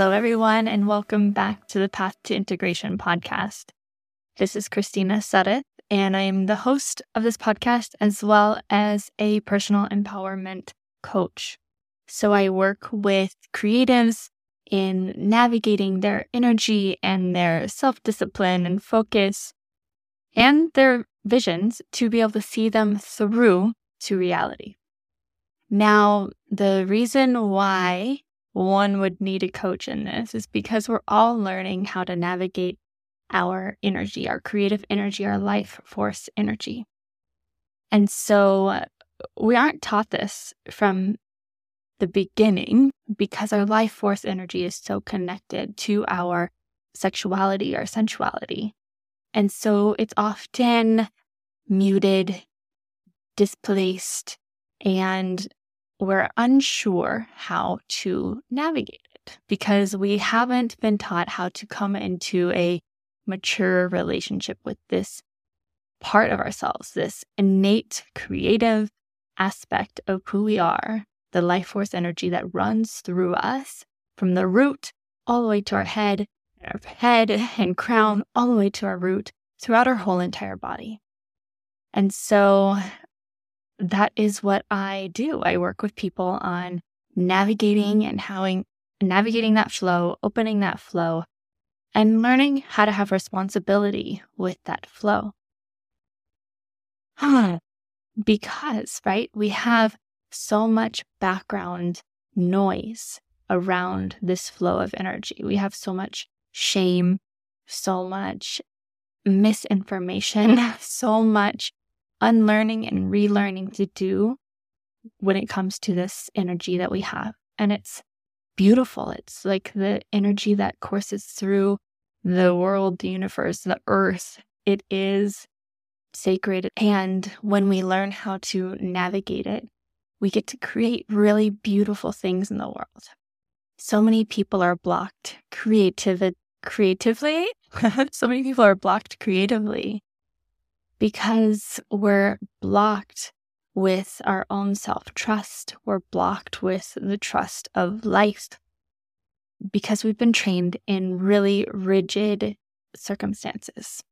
Hello, everyone, and welcome back to the Path to Integration podcast. This is Christina Sudduth, and I am the host of this podcast as well as a personal empowerment coach. So I work with creatives in navigating their energy and their self discipline and focus and their visions to be able to see them through to reality. Now, the reason why one would need a coach in this is because we're all learning how to navigate our energy, our creative energy, our life force energy. And so uh, we aren't taught this from the beginning because our life force energy is so connected to our sexuality, our sensuality. And so it's often muted, displaced, and we're unsure how to navigate it because we haven't been taught how to come into a mature relationship with this part of ourselves, this innate creative aspect of who we are, the life force energy that runs through us from the root all the way to our head, our head and crown, all the way to our root throughout our whole entire body. And so that is what I do. I work with people on navigating and how navigating that flow, opening that flow, and learning how to have responsibility with that flow. because, right, we have so much background noise around this flow of energy. We have so much shame, so much misinformation, so much unlearning and relearning to do when it comes to this energy that we have. And it's beautiful. It's like the energy that courses through the world, the universe, the earth. It is sacred. And when we learn how to navigate it, we get to create really beautiful things in the world. So many people are blocked creative, creatively. so many people are blocked creatively because we're blocked with our own self trust. We're blocked with the trust of life because we've been trained in really rigid circumstances.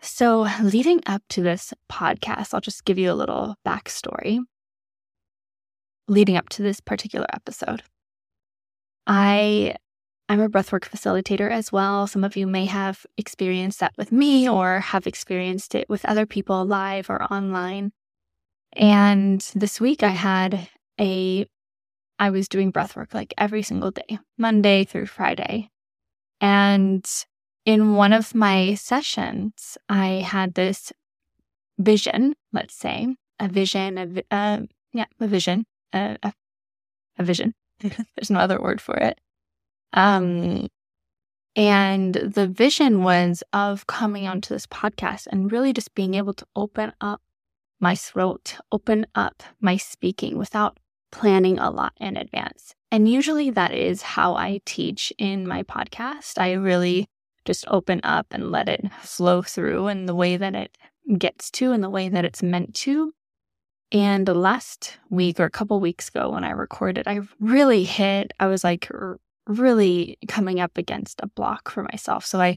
So, leading up to this podcast, I'll just give you a little backstory. Leading up to this particular episode, I I'm a breathwork facilitator as well. Some of you may have experienced that with me or have experienced it with other people live or online. And this week I had a, I was doing breathwork like every single day, Monday through Friday. And in one of my sessions, I had this vision, let's say, a vision, a, uh, yeah, a vision, a, a, a vision. There's no other word for it um, and the vision was of coming onto this podcast and really just being able to open up my throat, open up my speaking without planning a lot in advance. And usually that is how I teach in my podcast. I really just open up and let it flow through in the way that it gets to and the way that it's meant to. And last week or a couple weeks ago when I recorded, I really hit, I was like really coming up against a block for myself. So I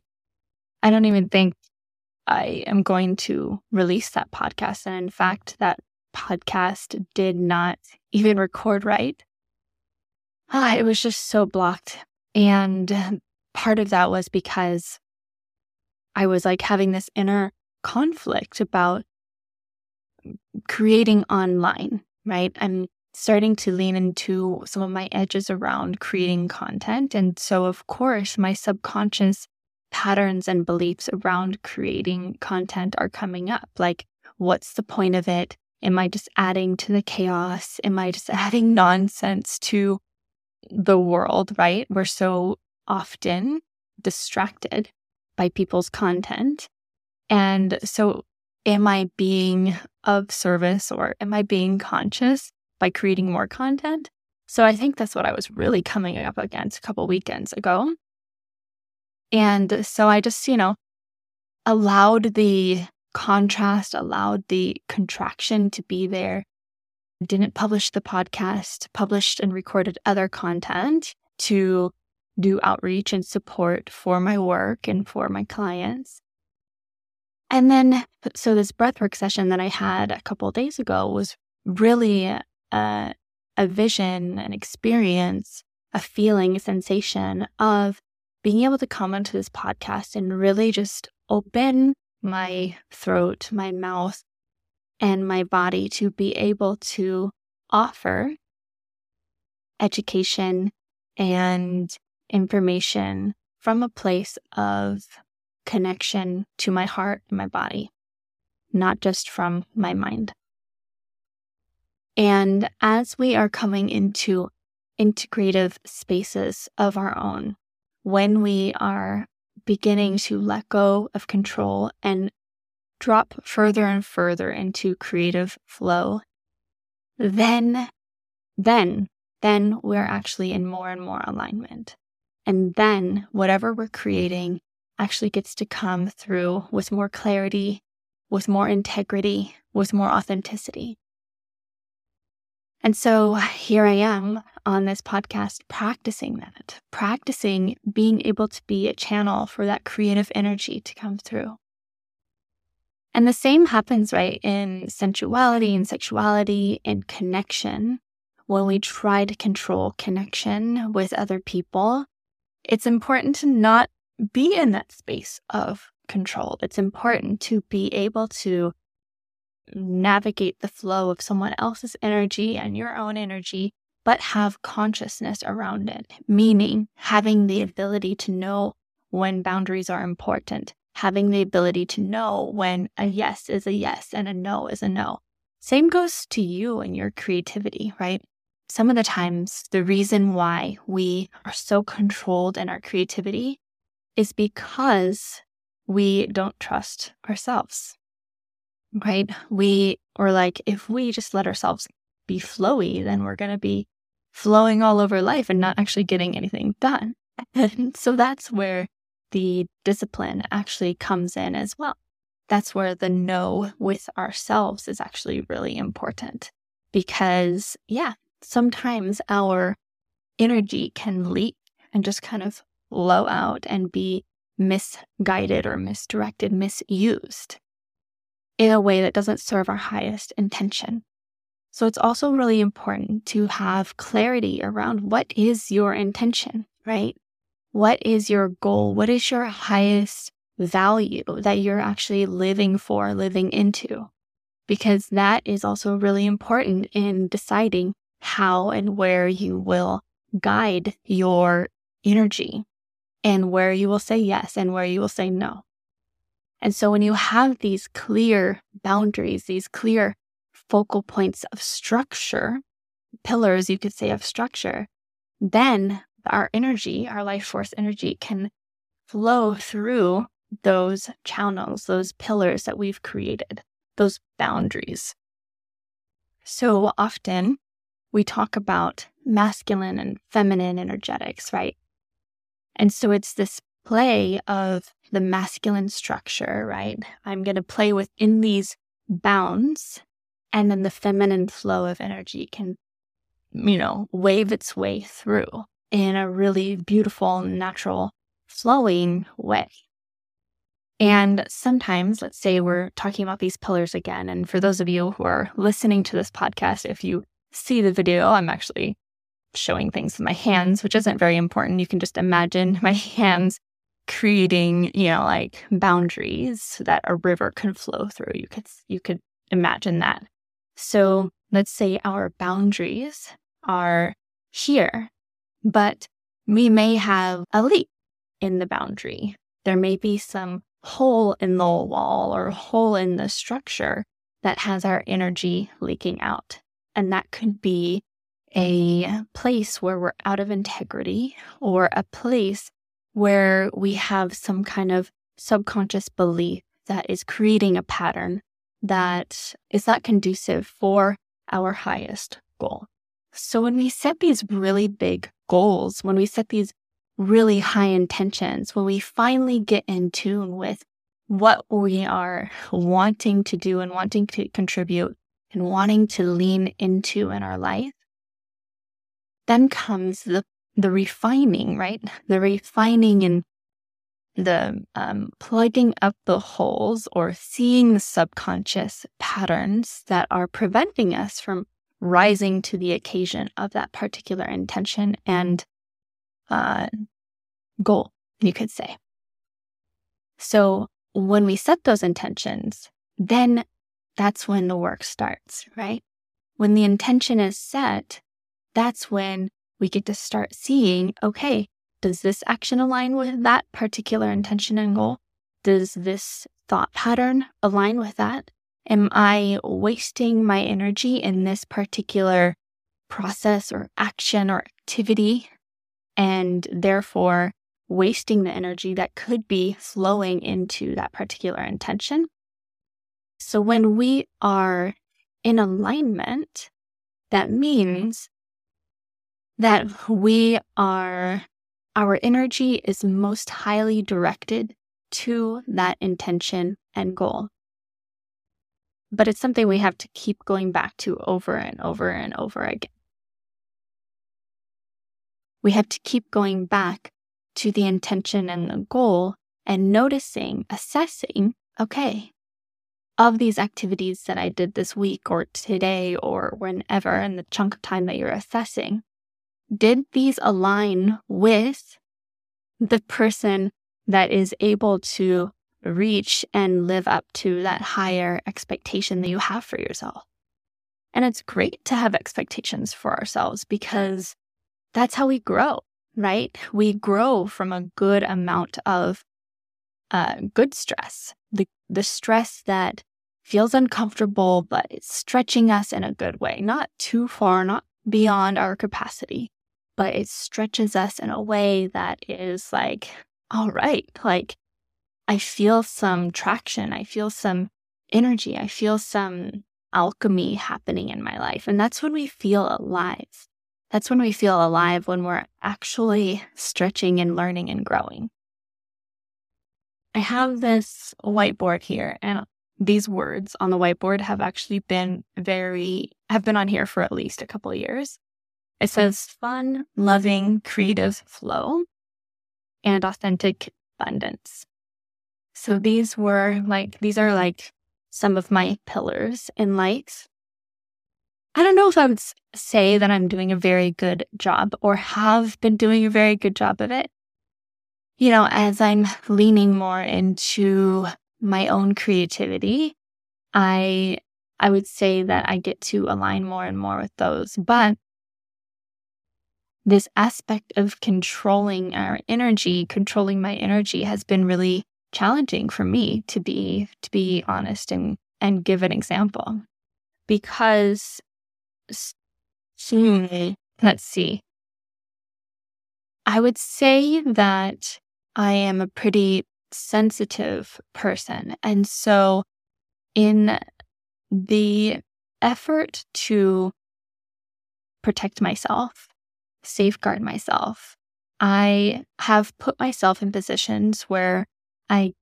I don't even think I am going to release that podcast. And in fact, that podcast did not even record right. Ah, it was just so blocked. And part of that was because I was like having this inner conflict about creating online, right? I'm starting to lean into some of my edges around creating mm-hmm. content. And so, of course, my subconscious patterns and beliefs around creating content are coming up. Like, what's the point of it? Am I just adding to the chaos? Am I just adding nonsense to the world, right? We're so often distracted by people's content. And so, am I being of service or am I being conscious by creating more content. So I think that's what I was really coming up against a couple weekends ago. And so I just, you know, allowed the contrast, allowed the contraction to be there. Didn't publish the podcast, published and recorded other content. to do outreach and support for my work and for my clients. And then, so this breathwork session that I had a couple days ago was really a, a vision, an experience, a feeling, a sensation of being able to come onto this podcast and really just open my throat, my mouth, and my body to be able to offer education and information from a place of connection to my heart and my body, not just from my mind. And as we are coming into integrative spaces of our own, when we are beginning to let go of control and drop further and further into creative flow, then, then, then we're actually in more and more alignment. And then whatever we're creating actually gets to come through with more clarity, with more integrity, with more authenticity. And so here I am on this podcast practicing that, practicing being able to be a channel for that creative energy to come through. And the same happens, right, in sensuality and sexuality and connection. When we try to control connection with other people, it's important to not be in that space of control. It's important to be able to navigate the flow of someone else's energy and your own energy, but have consciousness around it, meaning having the ability to know when boundaries are important, having the ability to know when a yes is a yes and a no is a no. Same goes to you and your creativity, right? Some of the times, the reason why we are so controlled in our creativity is because we don't trust ourselves, right? We, or like, if we just let ourselves be flowy, then we're going to be flowing all over life and not actually getting anything done. And so that's where the discipline actually comes in as well. That's where the no with ourselves is actually really important because, yeah, sometimes our energy can leak and just kind of blow out and be misguided or misdirected, misused in a way that doesn't serve our highest intention. So it's also really important to have clarity around what is your intention, right? What is your goal? What is your highest value that you're actually living for, living into? Because that is also really important in deciding how and where you will guide your energy and where you will say yes and where you will say no. And so when you have these clear boundaries, these clear focal points of structure, pillars, you could say, of structure, then our energy, our life force energy, can flow through those channels, those pillars that we've created, those boundaries. So often we talk about masculine and feminine energetics, right? And so it's this play of the masculine structure, right? I'm going to play within these bounds, and then the feminine flow of energy can, you know, wave its way through in a really beautiful, natural, flowing way. And sometimes, let's say we're talking about these pillars again. And for those of you who are listening to this podcast, if you see the video, I'm actually showing things with my hands, which isn't very important. You can just imagine my hands creating, you know, like boundaries so that a river can flow through. You could you could imagine that. So let's say our boundaries are here, but we may have a leak in the boundary. There may be some hole in the wall or hole in the structure that has our energy leaking out. And that could be a place where we're out of integrity or a place where we have some kind of subconscious belief that is creating a pattern that is not conducive for our highest goal. So when we set these really big goals, when we set these really high intentions, when we finally get in tune with what we are wanting to do and wanting to contribute and wanting to lean into in our life, then comes the the refining, right? The refining and the um, plugging up the holes or seeing the subconscious patterns that are preventing us from rising to the occasion of that particular intention and uh, goal, you could say. So when we set those intentions, then that's when the work starts, right? When the intention is set, that's when we get to start seeing okay, does this action align with that particular intention and goal? Does this thought pattern align with that? Am I wasting my energy in this particular process or action or activity and therefore wasting the energy that could be flowing into that particular intention? So when we are in alignment, that mm-hmm. means that we are, our energy is most highly directed to that intention and goal. But it's something we have to keep going back to over and over and over again. We have to keep going back to the intention and the goal and noticing, assessing, okay, of these activities that I did this week or today or whenever in the chunk of time that you're assessing, did these align with the person that is able to reach and live up to that higher expectation that you have for yourself? And it's great to have expectations for ourselves because that's how we grow, right? We grow from a good amount of uh, good stress, the, the stress that feels uncomfortable, but it's stretching us in a good way, not too far, not beyond our capacity but it stretches us in a way that is like, all right, like I feel some traction. I feel some energy. I feel some alchemy happening in my life. And that's when we feel alive. That's when we feel alive when we're actually stretching and learning and growing. I have this whiteboard here, and these words on the whiteboard have actually been very, have been on here for at least a couple years. It says fun, loving, creative flow and authentic abundance. So these were like, these are like some of my pillars in life. I don't know if I would say that I'm doing a very good job or have been doing a very good job of it. You know, as I'm leaning more into my own creativity, I I would say that I get to align more and more with those. But this aspect of controlling our energy, controlling my energy has been really challenging for me to be to be honest and and give an example. Because let's see. I would say that I am a pretty sensitive person. And so in the effort to protect myself safeguard myself. I have put myself in positions where I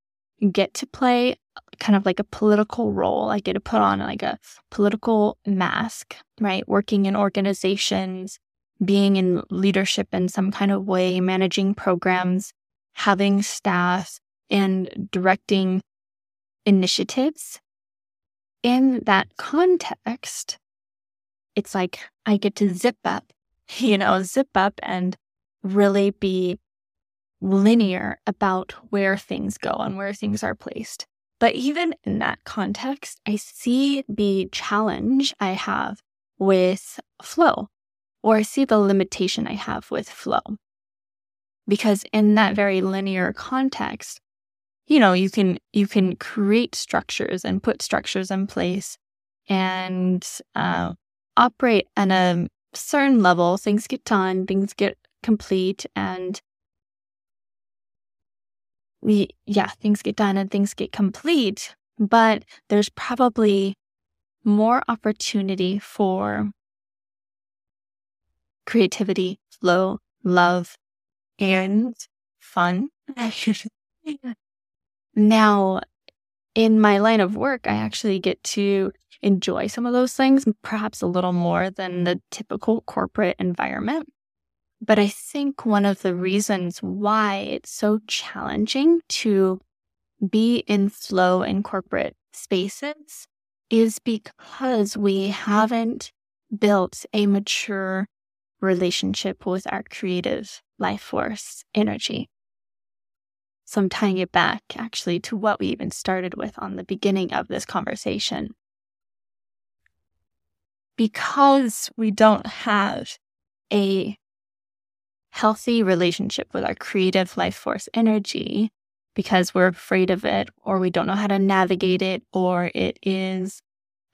get to play kind of like a political role. I get to put on like a political mask, right? Working in organizations, being in leadership in some kind of way, managing programs, having staff, and directing initiatives. In that context, it's like I get to zip up you know, zip up and really be linear about where things go and where things are placed. But even in that context, I see the challenge I have with flow, or I see the limitation I have with flow. Because in that very linear context, you know, you can you can create structures and put structures in place and uh, operate in a certain level, things get done, things get complete, and we, yeah, things get done and things get complete. But there's probably more opportunity for creativity, flow, love, and fun. now, in my line of work, I actually get to enjoy some of those things, perhaps a little more than the typical corporate environment. But I think one of the reasons why it's so challenging to be in flow in corporate spaces is because we haven't built a mature relationship with our creative life force energy. So I'm tying it back actually to what we even started with on the beginning of this conversation. Because we don't have a healthy relationship with our creative life force energy, because we're afraid of it or we don't know how to navigate it or it is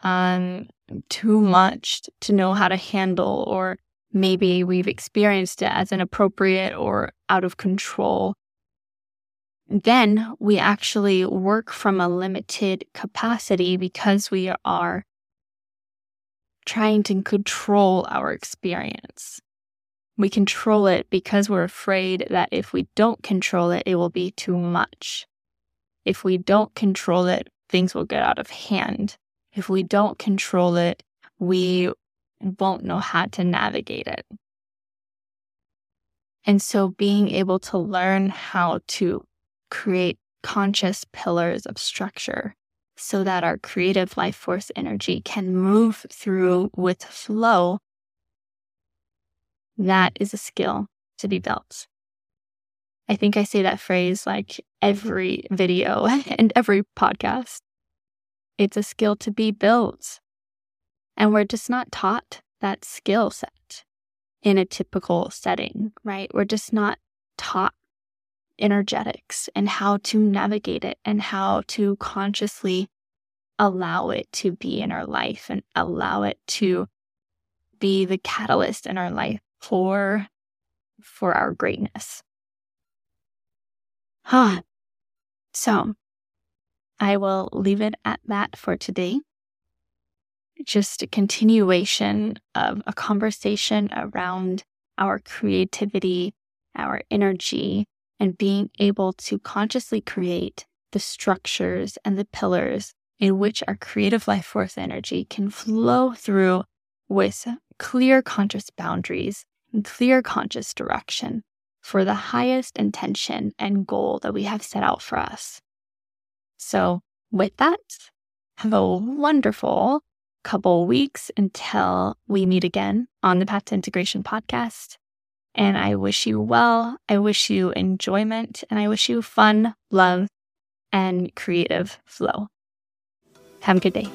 um, too much to know how to handle or maybe we've experienced it as inappropriate or out of control then we actually work from a limited capacity because we are trying to control our experience. We control it because we're afraid that if we don't control it, it will be too much. If we don't control it, things will get out of hand. If we don't control it, we won't know how to navigate it. And so being able to learn how to create conscious pillars of structure so that our creative life force energy can move through with flow, that is a skill to be built. I think I say that phrase like every video and every podcast. It's a skill to be built. And we're just not taught that skill set in a typical setting, right? We're just not taught energetics and how to navigate it and how to consciously allow it to be in our life and allow it to be the catalyst in our life for for our greatness. Huh. So I will leave it at that for today. Just a continuation of a conversation around our creativity, our energy, and being able to consciously create the structures and the pillars in which our creative life force energy can flow through with clear conscious boundaries and clear conscious direction for the highest intention and goal that we have set out for us. So, with that, have a wonderful couple weeks until we meet again on the Path to Integration podcast. And I wish you well. I wish you enjoyment and I wish you fun, love, and creative flow. Have a good day.